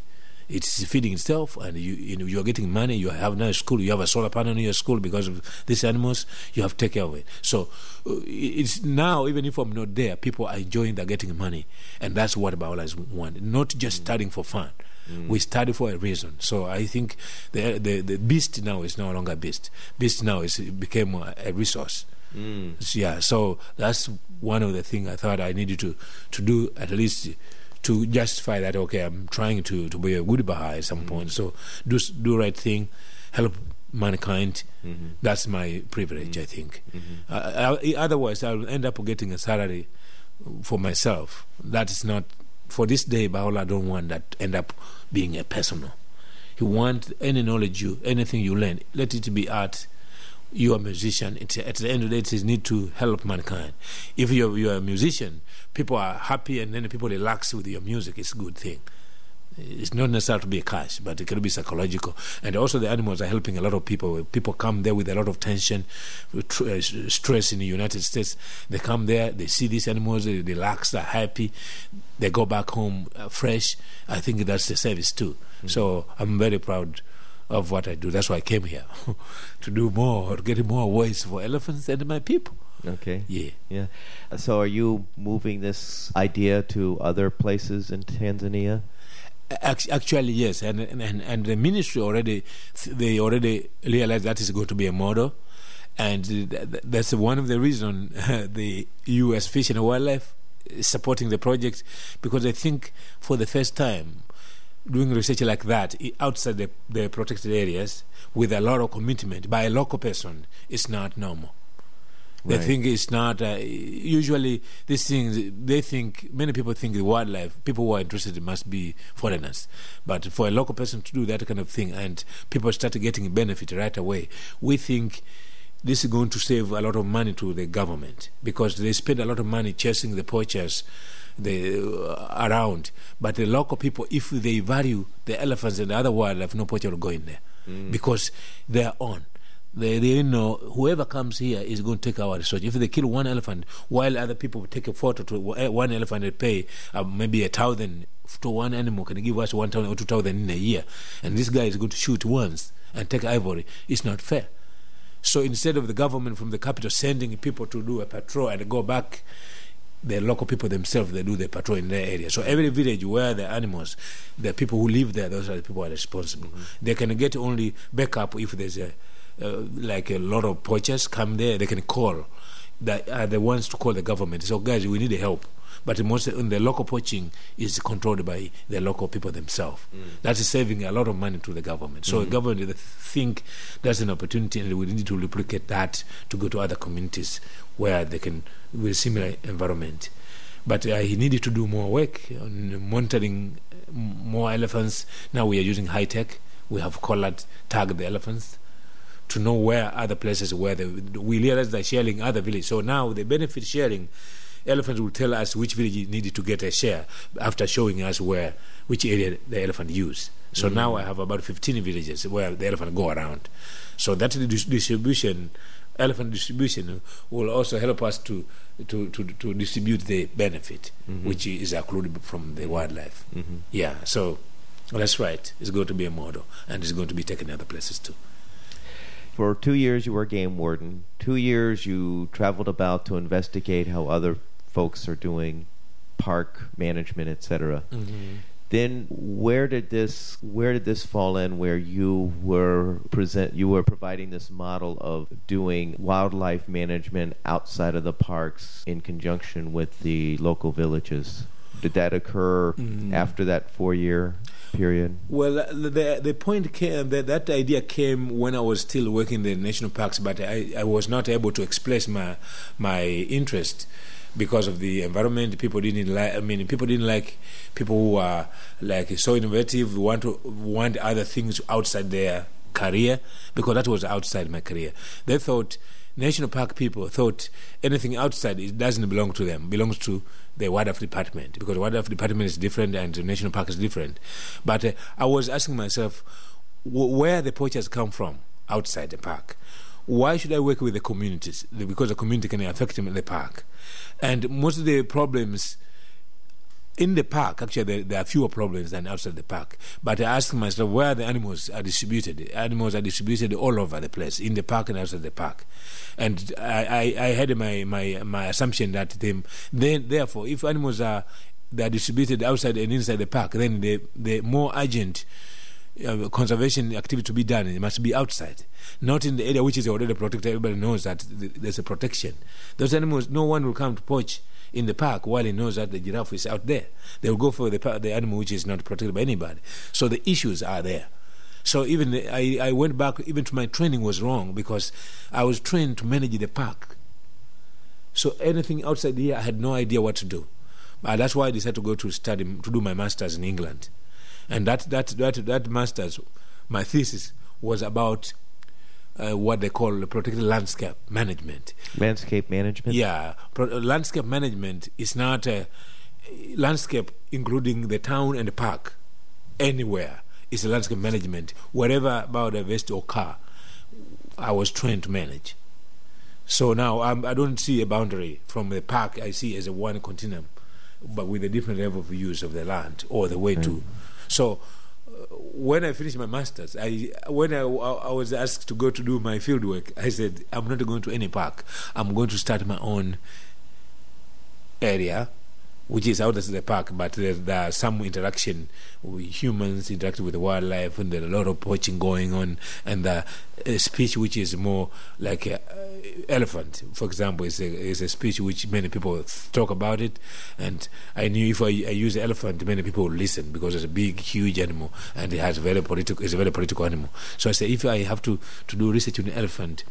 It's feeding itself, and you you know you're getting money. You have now school. You have a solar panel in your school because of these animals. You have to take care of it. So uh, it's now even if I'm not there, people are enjoying. They're getting money, and that's what Baolas want. Not just studying for fun. Mm. We study for a reason. So I think the, the the beast now is no longer beast. Beast now is became a, a resource. Mm. So, yeah, so that's one of the things I thought I needed to to do at least to justify that. Okay, I'm trying to to be a good Baha'i at some mm. point. So do do right thing, help mankind. Mm-hmm. That's my privilege, mm-hmm. I think. Mm-hmm. Uh, I, otherwise, I'll end up getting a salary for myself. That is not for this day, Baha'u'llah don't want that end up being a personal. He want any knowledge you, anything you learn, let it be art. You are a musician. At the end of the day, it is need to help mankind. If you're, you're a musician, people are happy and then people relax with your music. It's a good thing. It's not necessary to be a cash, but it can be psychological. And also, the animals are helping a lot of people. People come there with a lot of tension, uh, stress in the United States. They come there, they see these animals, they relax, they're happy, they go back home uh, fresh. I think that's the service too. Mm-hmm. So I'm very proud of what I do. That's why I came here to do more, to get more voice for elephants and my people. Okay. Yeah. Yeah. So are you moving this idea to other places in Tanzania? Actually, yes, and, and and the ministry already they already realized that is going to be a model, and that's one of the reasons the U.S. Fish and Wildlife is supporting the project because I think for the first time doing research like that outside the, the protected areas with a lot of commitment by a local person is not normal. They right. think it's not. Uh, usually, these things they think many people think the wildlife. People who are interested must be foreigners, but for a local person to do that kind of thing, and people start getting benefit right away, we think this is going to save a lot of money to the government because they spend a lot of money chasing the poachers the, uh, around. But the local people, if they value the elephants and the other wildlife, no poacher will go in there mm. because they are on they, they know whoever comes here is going to take our research. If they kill one elephant, while other people take a photo to eh, one elephant and pay uh, maybe a thousand to one animal, can give us one thousand or two thousand in a year, and this guy is going to shoot once and take ivory, it's not fair. So instead of the government from the capital sending people to do a patrol and go back, the local people themselves they do the patrol in their area. So every village where the animals, the people who live there, those are the people who are responsible. Mm-hmm. They can get only backup if there's a uh, like a lot of poachers come there, they can call. That are the ones to call the government. So, guys, we need help. But most in the local poaching is controlled by the local people themselves. Mm. That is saving a lot of money to the government. So, mm. the government they think that's an opportunity, and we need to replicate that to go to other communities where they can with similar environment. But uh, he needed to do more work on monitoring more elephants. Now we are using high tech. We have collared tag the elephants to know where other places where they, we realize they're sharing other villages. So now the benefit sharing, elephants will tell us which village needed to get a share after showing us where which area the elephant used. So mm-hmm. now I have about 15 villages where the elephant go around. So that distribution, elephant distribution, will also help us to to, to, to distribute the benefit, mm-hmm. which is accrued from the wildlife. Mm-hmm. Yeah, so that's right. It's going to be a model, and it's going to be taken other places too for two years you were a game warden. Two years you traveled about to investigate how other folks are doing park management, etc. Mm-hmm. Then where did this where did this fall in? Where you were present you were providing this model of doing wildlife management outside of the parks in conjunction with the local villages. Did that occur mm. after that four year period? Well, uh, the the point came that that idea came when I was still working in the national parks, but I, I was not able to express my my interest because of the environment. People didn't like. I mean, people didn't like people who are like so innovative, want to want other things outside their career because that was outside my career. They thought national park people thought anything outside it doesn't belong to them, belongs to the wildlife department because wildlife department is different and the national park is different. But uh, I was asking myself, w- where the poachers come from outside the park? why should I work with the communities? Because the community can affect them in the park. And most of the problems in the park, actually, there, there, are fewer problems than outside the park. But I ask myself where the animals are distributed. Animals are distributed all over the place, in the park and outside the park. And I, I, I had my, my, my assumption that then, therefore, if animals are they are distributed outside and inside the park, then the, the more urgent uh, conservation activity to be done, it must be outside, not in the area which is already protected. Everybody knows that there's a protection. Those animals, no one will come to poach in the park while he knows that the giraffe is out there. They will go for the, the animal which is not protected by anybody. So the issues are there. So even the, I, I went back, even to my training was wrong because I was trained to manage the park. So anything outside here, I had no idea what to do. But that's why I decided to go to study, to do my master's in England. And that, that, that, that master's, my thesis was about uh, what they call protected landscape management. Landscape management? Yeah. Pro- landscape management is not a landscape including the town and the park, anywhere. It's a landscape management. Wherever biodiversity a vest or car, I was trained to manage. So now I'm, I do not see a boundary from the park. I see as a one continuum, but with a different level of use of the land or the way mm. to. So when I finished my masters, I when I, I was asked to go to do my field work, I said I'm not going to any park. I'm going to start my own area which is out the park, but there, there, are some interaction with humans, interacting with wildlife, and there's a lot of poaching going on, and the speech which is more like a, uh, elephant, for example, is a, is a speech which many people talk about it, and I knew if I, I use elephant, many people will listen because it's a big, huge animal, and it has very political, it's a very political animal. So I say, if I have to, to do research on elephant,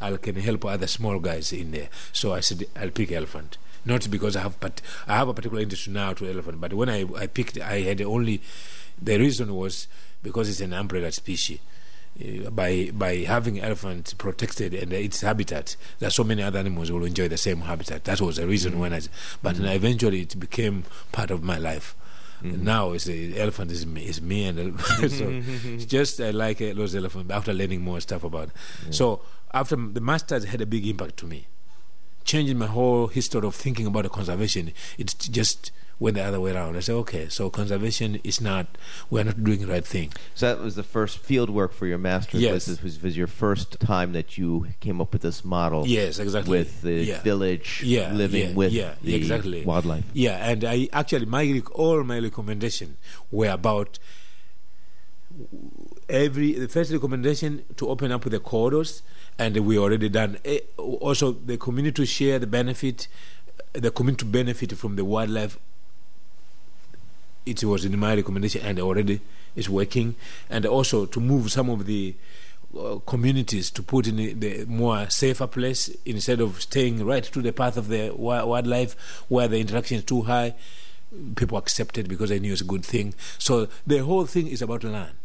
I can help other small guys in there. So I said, I'll pick elephant not because I have but I have a particular interest now to elephant. But when I, I picked, I had only the reason was because it's an umbrella species. Uh, by by having elephant protected and its habitat, that so many other animals will enjoy the same habitat. That was the reason mm-hmm. when I. But mm-hmm. eventually, it became part of my life. Mm-hmm. Now it's the elephant is me, is me and so it's just I like uh, those elephants after learning more stuff about. It. So after the masters had a big impact to me changing my whole history of thinking about the conservation. It's just went the other way around. I said, okay, so conservation is not, we're not doing the right thing. So that was the first field work for your master's. Yes. This was, was your first time that you came up with this model. Yes, exactly. With the yeah. village yeah, living yeah, with yeah, the exactly. wildlife. Yeah, and I actually, my all my recommendations were about every the first recommendation to open up the corridors and we already done. Eh, also, the community to share the benefit, the community benefit from the wildlife. It was in my recommendation, and already is working. And also to move some of the uh, communities to put in the more safer place instead of staying right to the path of the wildlife where the interaction is too high. People accept it because they knew it's a good thing. So the whole thing is about land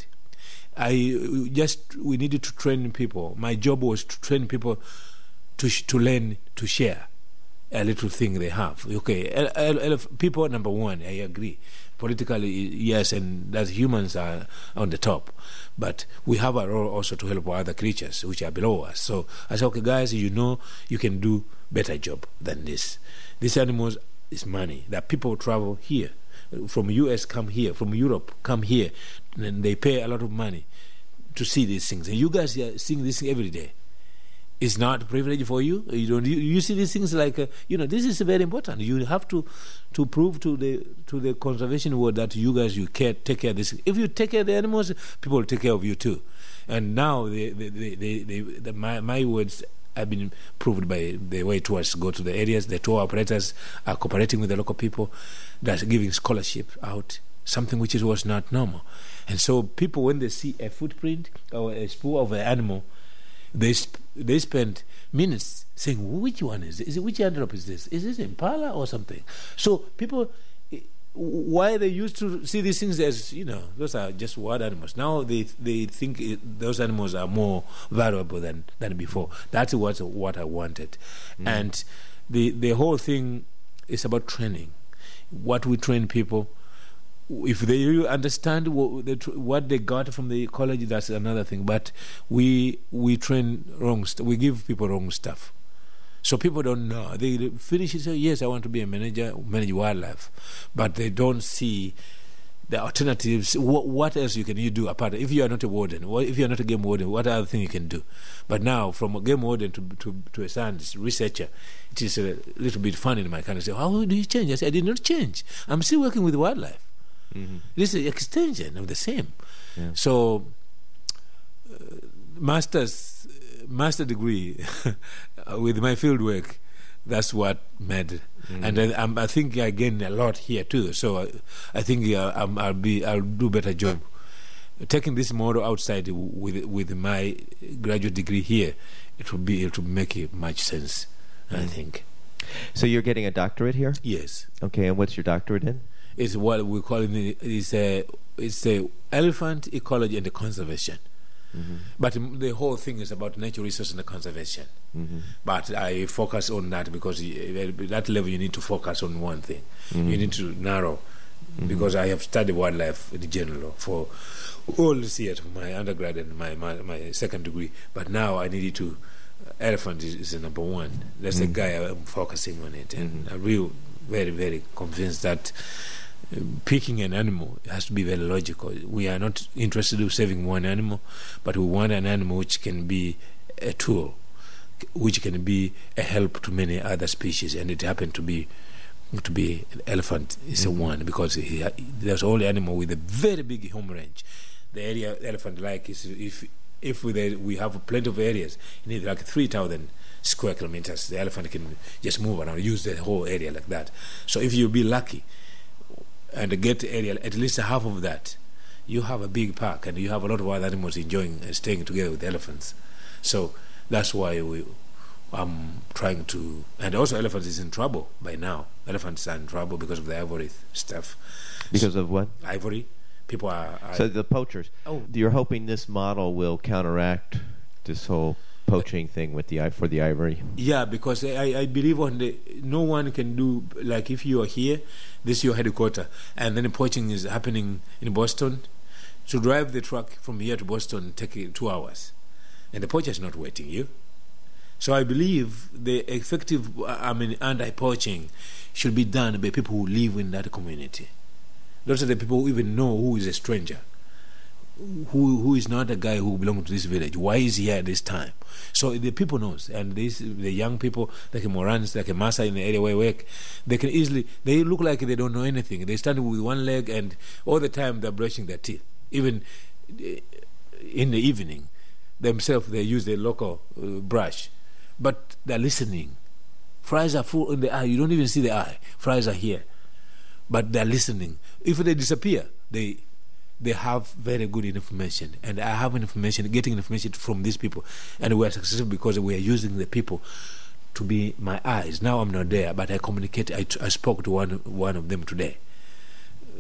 I just we needed to train people. My job was to train people to to learn to share a little thing they have. Okay, people number one, I agree. Politically, yes, and that humans are on the top, but we have a role also to help other creatures which are below us. So I said, okay, guys, you know, you can do better job than this. These animals is money that people travel here from US come here, from Europe come here, and they pay a lot of money to see these things. And you guys are seeing this every day. It's not privilege for you. You don't. You, you see these things like uh, you know. This is very important. You have to to prove to the to the conservation world that you guys you care take care of this. If you take care of the animals, people will take care of you too. And now the the, the, my my words have been proved by the way tours go to the areas. The tour operators are cooperating with the local people. That's giving scholarship out, something which is, was not normal. And so people, when they see a footprint or a spoor of an animal, they sp- they spend minutes saying, which one is it? Is it which antelope is this? Is this impala or something? So people, why they used to see these things as you know those are just wild animals. Now they they think it, those animals are more valuable than than before. That's what what I wanted, mm. and the the whole thing is about training. What we train people if they really understand what they, what they got from the college, that's another thing. But we we train wrong. St- we give people wrong stuff, so people don't know. They finish and say, "Yes, I want to be a manager, manage wildlife," but they don't see the alternatives. What, what else you can you do apart? If you are not a warden, what, if you are not a game warden, what other thing you can do? But now, from a game warden to to, to a science researcher, it is a little bit funny in my kind of say, "How do you change?" I say, "I did not change. I'm still working with wildlife." Mm-hmm. This is extension of the same. Yeah. So, uh, master's master degree with my field work, that's what mattered. Mm-hmm. And then um, I think I gained a lot here too. So I, I think uh, I'm, I'll be I'll do better job taking this model outside with with my graduate degree here. It will be it will make it much sense. I Mm. think So you're getting a doctorate here? yes. Okay, and what's your doctorate in? It's what we call it is a it's a elephant ecology and conservation. Mm-hmm. But the whole thing is about nature resource and conservation. Mm-hmm. But I focus on that because at that level you need to focus on one thing. You need to narrow because I have studied wildlife in general for all these years my undergrad and my, my, my second degree. But now I needed to. Elephant is, is the number one. That's the Mhm. guy I'm focusing on it, and I'm real very very convinced that uh, picking an animal has to be very logical. We are not interested in saving one animal, but we want an animal which can be a tool, which can be a help to many other species, and it happened to be to be an elephant is a Mhm. one because he, there's only animal with a very big home range. The area elephant like is if if we, we have plenty of areas, you need like three thousand square kilometers. The elephant can just move around, use the whole area like that. So if you be lucky and get area at least half of that, you have a big park and you have a lot of other animals enjoying and staying together with elephants. So that's why we. I'm trying to, and also elephants is in trouble by now. Elephants are in trouble because of the ivory stuff. Because of what? Ivory, people are. are So the poachers. oh, You're hoping this model will counteract this whole poaching thing with the for the ivory. Yeah, because I, I believe on the no one can do like if you are here, this is your headquarter, and then poaching is happening in Boston. To drive the truck from here to Boston take two hours, and the poacher is not waiting you. So I believe the effective, I mean, anti-poaching should be done by people who live in that community. Are the people who even know who is a stranger, who who is not a guy who belongs to this village. Why is he here at this time? So the people knows, and this the young people like Morans, like a Maasai in the area where I work, they can easily they look like they don't know anything. They stand with one leg, and all the time they're brushing their teeth. Even eh, in the evening, themselves they use the local uh, brush, but they're listening. Fries are full in the eye. You don't even see the eye. Fries are here, but they're listening. If they disappear, they they have very good information, and I have information, getting information from these people, and we are successful because we are using the people to be my eyes. Now I'm not there, but I communicate. I, I spoke to one one of them today.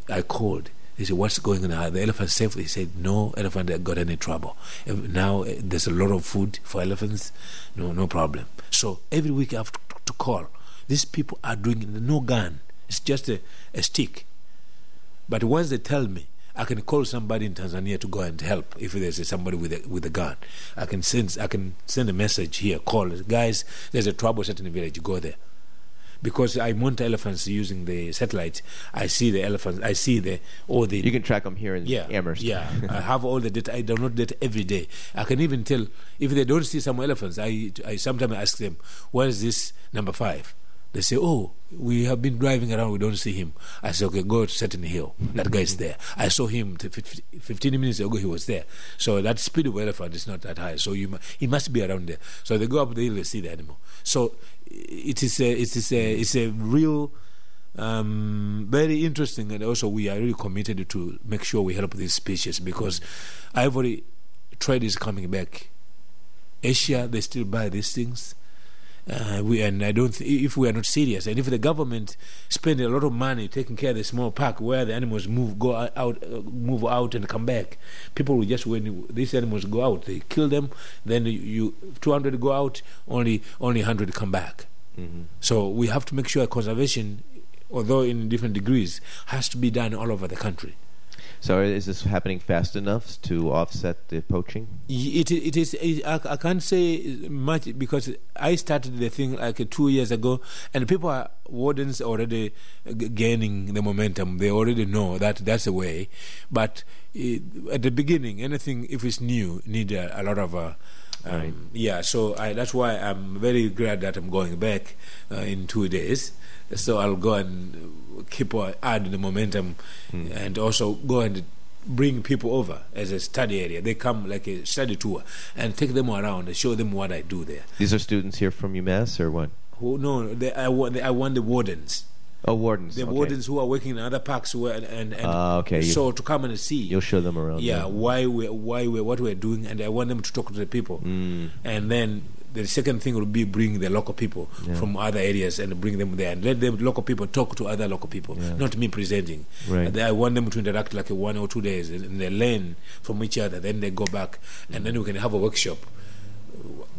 I called. He said, "What's going on? The elephants safe?" He said, "No elephant got any trouble. Now eh, there's a lot of food for elephants. No, no problem." So every week I have to, to call. These people are doing no gun. It's just a, a stick. But once they tell me, I can call somebody in Tanzania to go and help if there's somebody with a, with a gun. I can send I can send a message here. Call guys. There's a trouble set in the village. Go there. Because I monitor elephants using the satellite. I see the elephants. I see the all the You can track them here in yeah, Amherst. Yeah, I have all the data. I download data every day. I can even tell if they don't see some elephants. I, I sometimes ask them, "Where is this number five? They say, "Oh, we have been driving around. We don't see him." I say, "Okay, go to certain hill. That guy is there. I saw him fifteen minutes ago. He was there. So that speed of elephant is not that high. So you, he must be around there. So they go up the hill, they see the animal. So it is a, it is a, it's a real." um, very interesting, and also we are really committed to make sure we help these species because ivory trade is coming back. Asia, they still buy these things. Uh, we and I don't. Th- if we are not serious, and if the government spend a lot of money taking care of the small park where the animals move, go out, uh, move out and come back, people will just when these animals go out, they kill them. Then you, you 200 go out, only only 100 come back. Mhm. So we have to make sure conservation although in different degrees, has to be done all over the country. So is this happening fast enough to offset the poaching? It it is. It, I, I can't say much because I started the thing like two years ago, and people are wardens already gaining the momentum. They already know that that's the way. But it, at the beginning, anything if it's new need a, a lot of. Uh, um, Right. Yeah, so I, that's why I'm very glad that I'm going back uh, in two days. So I'll go and keep uh, add the momentum, Mm. and also go and bring people over as a study area. They come like a study tour and take them around and show them what I do there. These are students here from UMass or what? Who no, they, I want I want the wardens, Oh, wardens. the okay. wardens who are working in other parks who are, and and, and Ah, okay. You- so to come and see. You'll show them around. yeah, why we why we what we're doing, and I want them to talk to the people. Mm. And then the second thing will be bring the local people Yeah. from other areas and bring them there and let them local people talk to other local people, Yeah. not me presenting. Right. I want them to interact like one or two days and they learn from each other. Then they go back and then we can have a workshop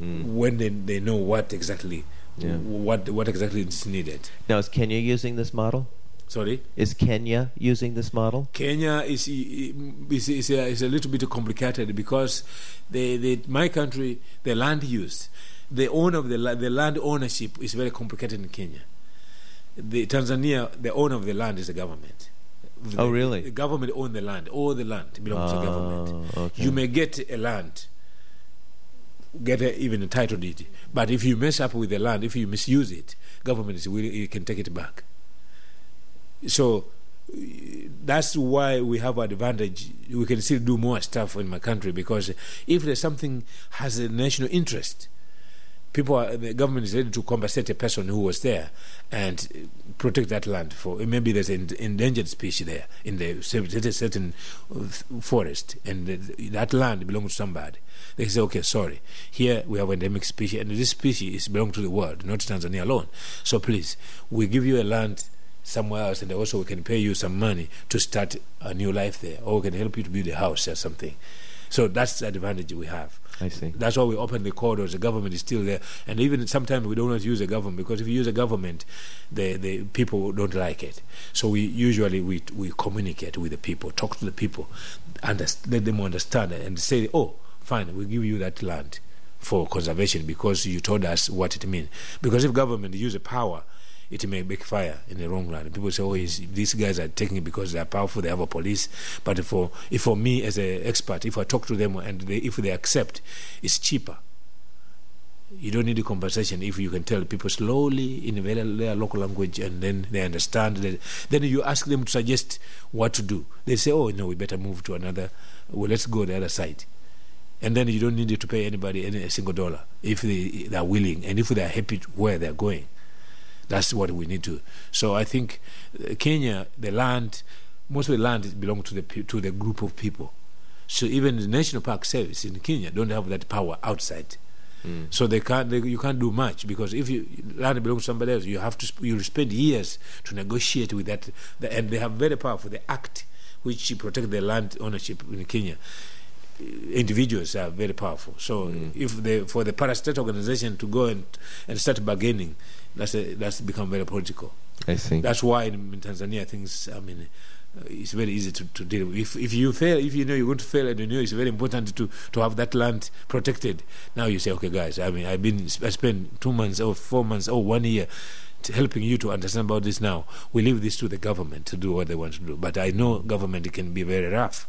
Mm. when they, they know what exactly Yeah. what what exactly is needed. Now, is Kenya using this model? Sorry. Is Kenya using this model? Kenya is is, is, a, is a little bit complicated because the, the my country the land use the owner of the the land ownership is very complicated in Kenya. The Tanzania the owner of the land is the government. Oh, really? The government own the land. All the land belongs to the government. Oh, okay. You may get a land, get a, even a title deed, but if you mess up with the land, if you misuse it, government is willing, it can take it back. So uh, that's why we have advantage. We can still do more stuff in my country because if there's something has a national interest, people are, the government is ready to compensate a person who was there and protect that land for maybe there's an endangered species there in the certain certain uh, forest and that land belongs to somebody. They say okay sorry. Here we have endemic species and this species belongs to the world not tanzania alone. So please we give you a land somewhere else and also we can pay you some money to start a new life there or we can help you to build a house or something so that's the advantage we have I see. that's why we open the corridors. The government is still there, and even sometimes we don't want to use the government because if you use the government, the the people don't like it. So we usually we we communicate with the people, talk to the people, and let them understand and say, oh, fine, we give you that land for conservation because you told us what it means. Because if government use the power. It may backfire in the wrong land. People say, "Oh, these guys are taking it because they are powerful. They have a police." But for if for me as an expert, if I talk to them and they, if they accept, it's cheaper. You don't need a conversation if you can tell people slowly in their, their local language and then they understand. That, then you ask them to suggest what to do. They say, "Oh no, we better move to another. Well, let's go the other side." And then you don't need to pay anybody any a single dollar if they, they are willing and if they are happy where they are going. That's what we need to. So I think uh, Kenya, the land, most of the land belongs to the to the group of people. So even the National Park Service in Kenya don't have that power outside. Mm. So they can't. They, you can't do much because if you land belongs to somebody else, you have to. You'll spend years to negotiate with that. The, and they have very powerful the act which protect the land ownership in Kenya. Individuals are very powerful. So Mm. if they for the parastate organization to go and, and start bargaining, that's a, that's become very political. I see. That's why in, in Tanzania things. I mean, uh, it's very easy to, to deal with. If if you fail, if you know you're going to fail, and you know it's very important to to have that land protected. Now you say, okay, guys. I mean, I've been I spent two months or four months or one year. To helping you to understand about this now, we leave this to the government to do what they want to do. But I know government can be very rough.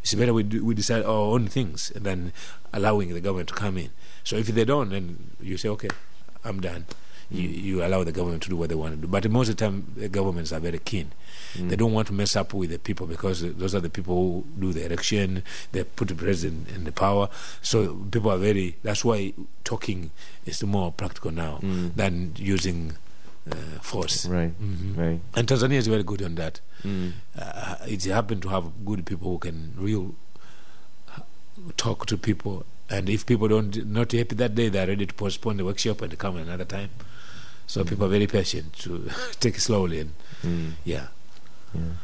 It's better we do, we decide our own things than allowing the government to come in. So if they don't, then you say, okay, I'm done. You, you allow the government to do what they want to do. But most of the time, the governments are very keen. Mm. They don't want to mess up with the people because those are the people who do the election. They put the president in the power. So people are very. That's why talking is more practical now Mm. than using uh, force. Right. Mhm. Right. And Tanzania is very good on that. Mm. Uh, it happened to have good people who can real talk to people. And if people don't not happy that day, they're ready to postpone the workshop and come another time. So people are very patient to take it slowly and Mm. yeah. Yeah.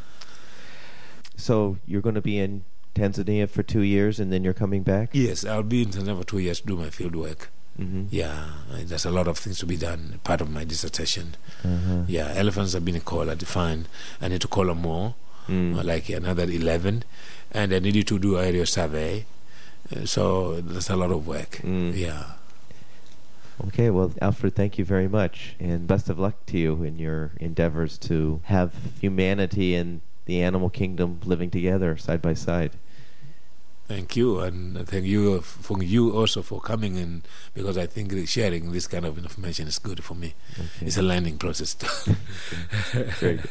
So you're going to be in Tanzania for two years, and then you're coming back. Yes, I'll be in Tanzania for two years to do my field work. Mhm. Yeah, there's a lot of things to be done. Part of my dissertation. Uh-huh. Yeah, elephants have been called. I defined. I need to call them more, Mm. like another 11. And I needed to do aerial survey. Uh, so there's a lot of work. Mm. Yeah. Okay, well, Alfred, thank you very much, and best of luck to you in your endeavors to have humanity and the animal kingdom living together side by side. Thank you, and thank you for you also for coming in because I think sharing this kind of information is good for me. Okay. It's a learning process. too. Good.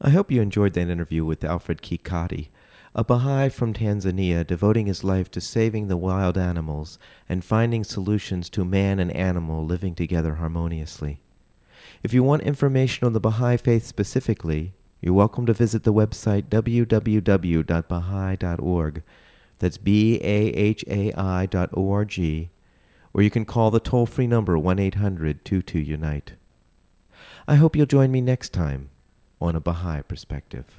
I hope you enjoyed that interview with Alfred Kikoti, a Baha'i from Tanzania devoting his life to saving the wild animals and finding solutions to man and animal living together harmoniously. If you want information on the Baha'i faith specifically, you're welcome to visit the website www.baha'i.org. That's B A H A I dot O R G, or you can call the toll free number 1 800 22 Unite. I hope you'll join me next time on a Baha'i Perspective.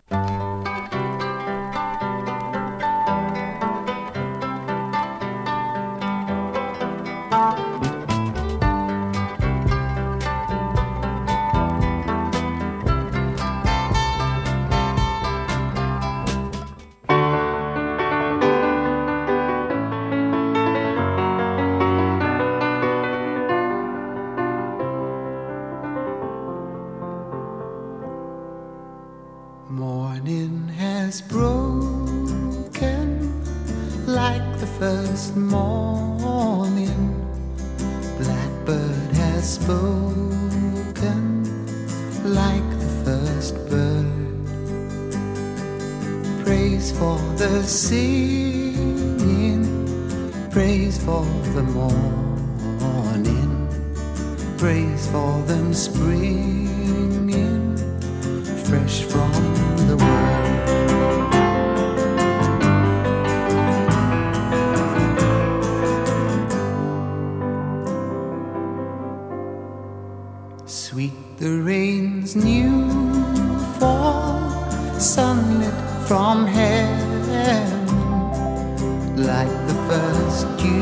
The rain's new fall, sunlit from heaven, like the first dew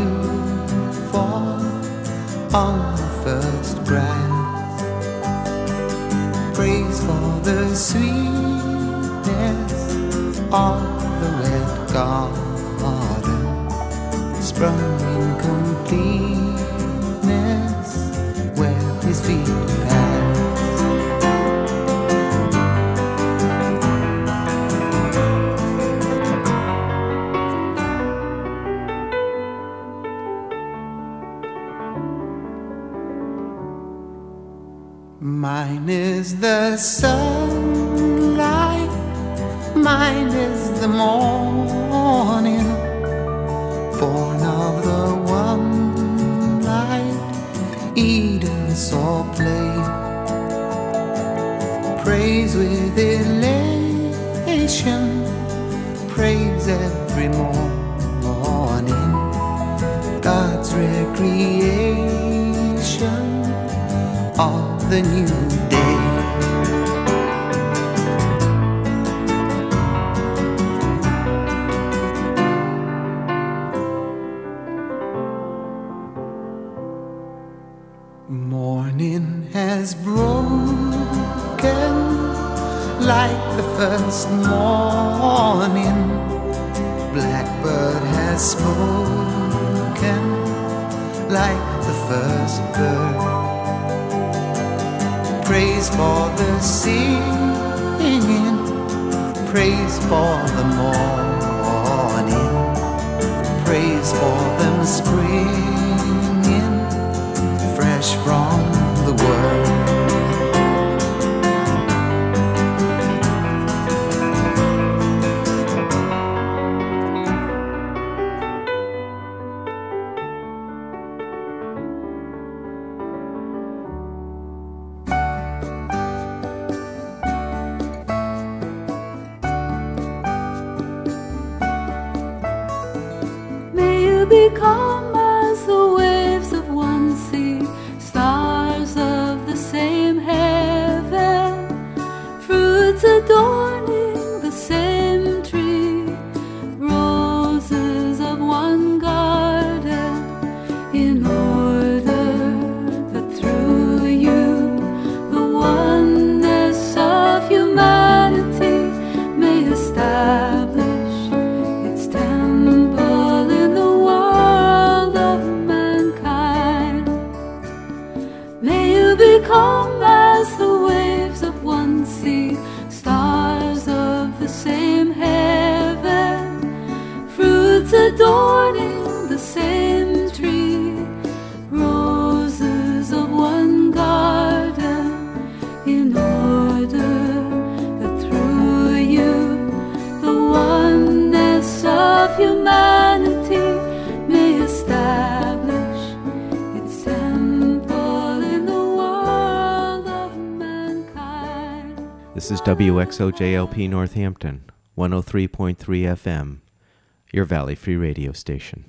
praise for the morning, praise for them springing fresh from the world. WXOJLP Northampton, 103.3 FM, your Valley Free Radio station.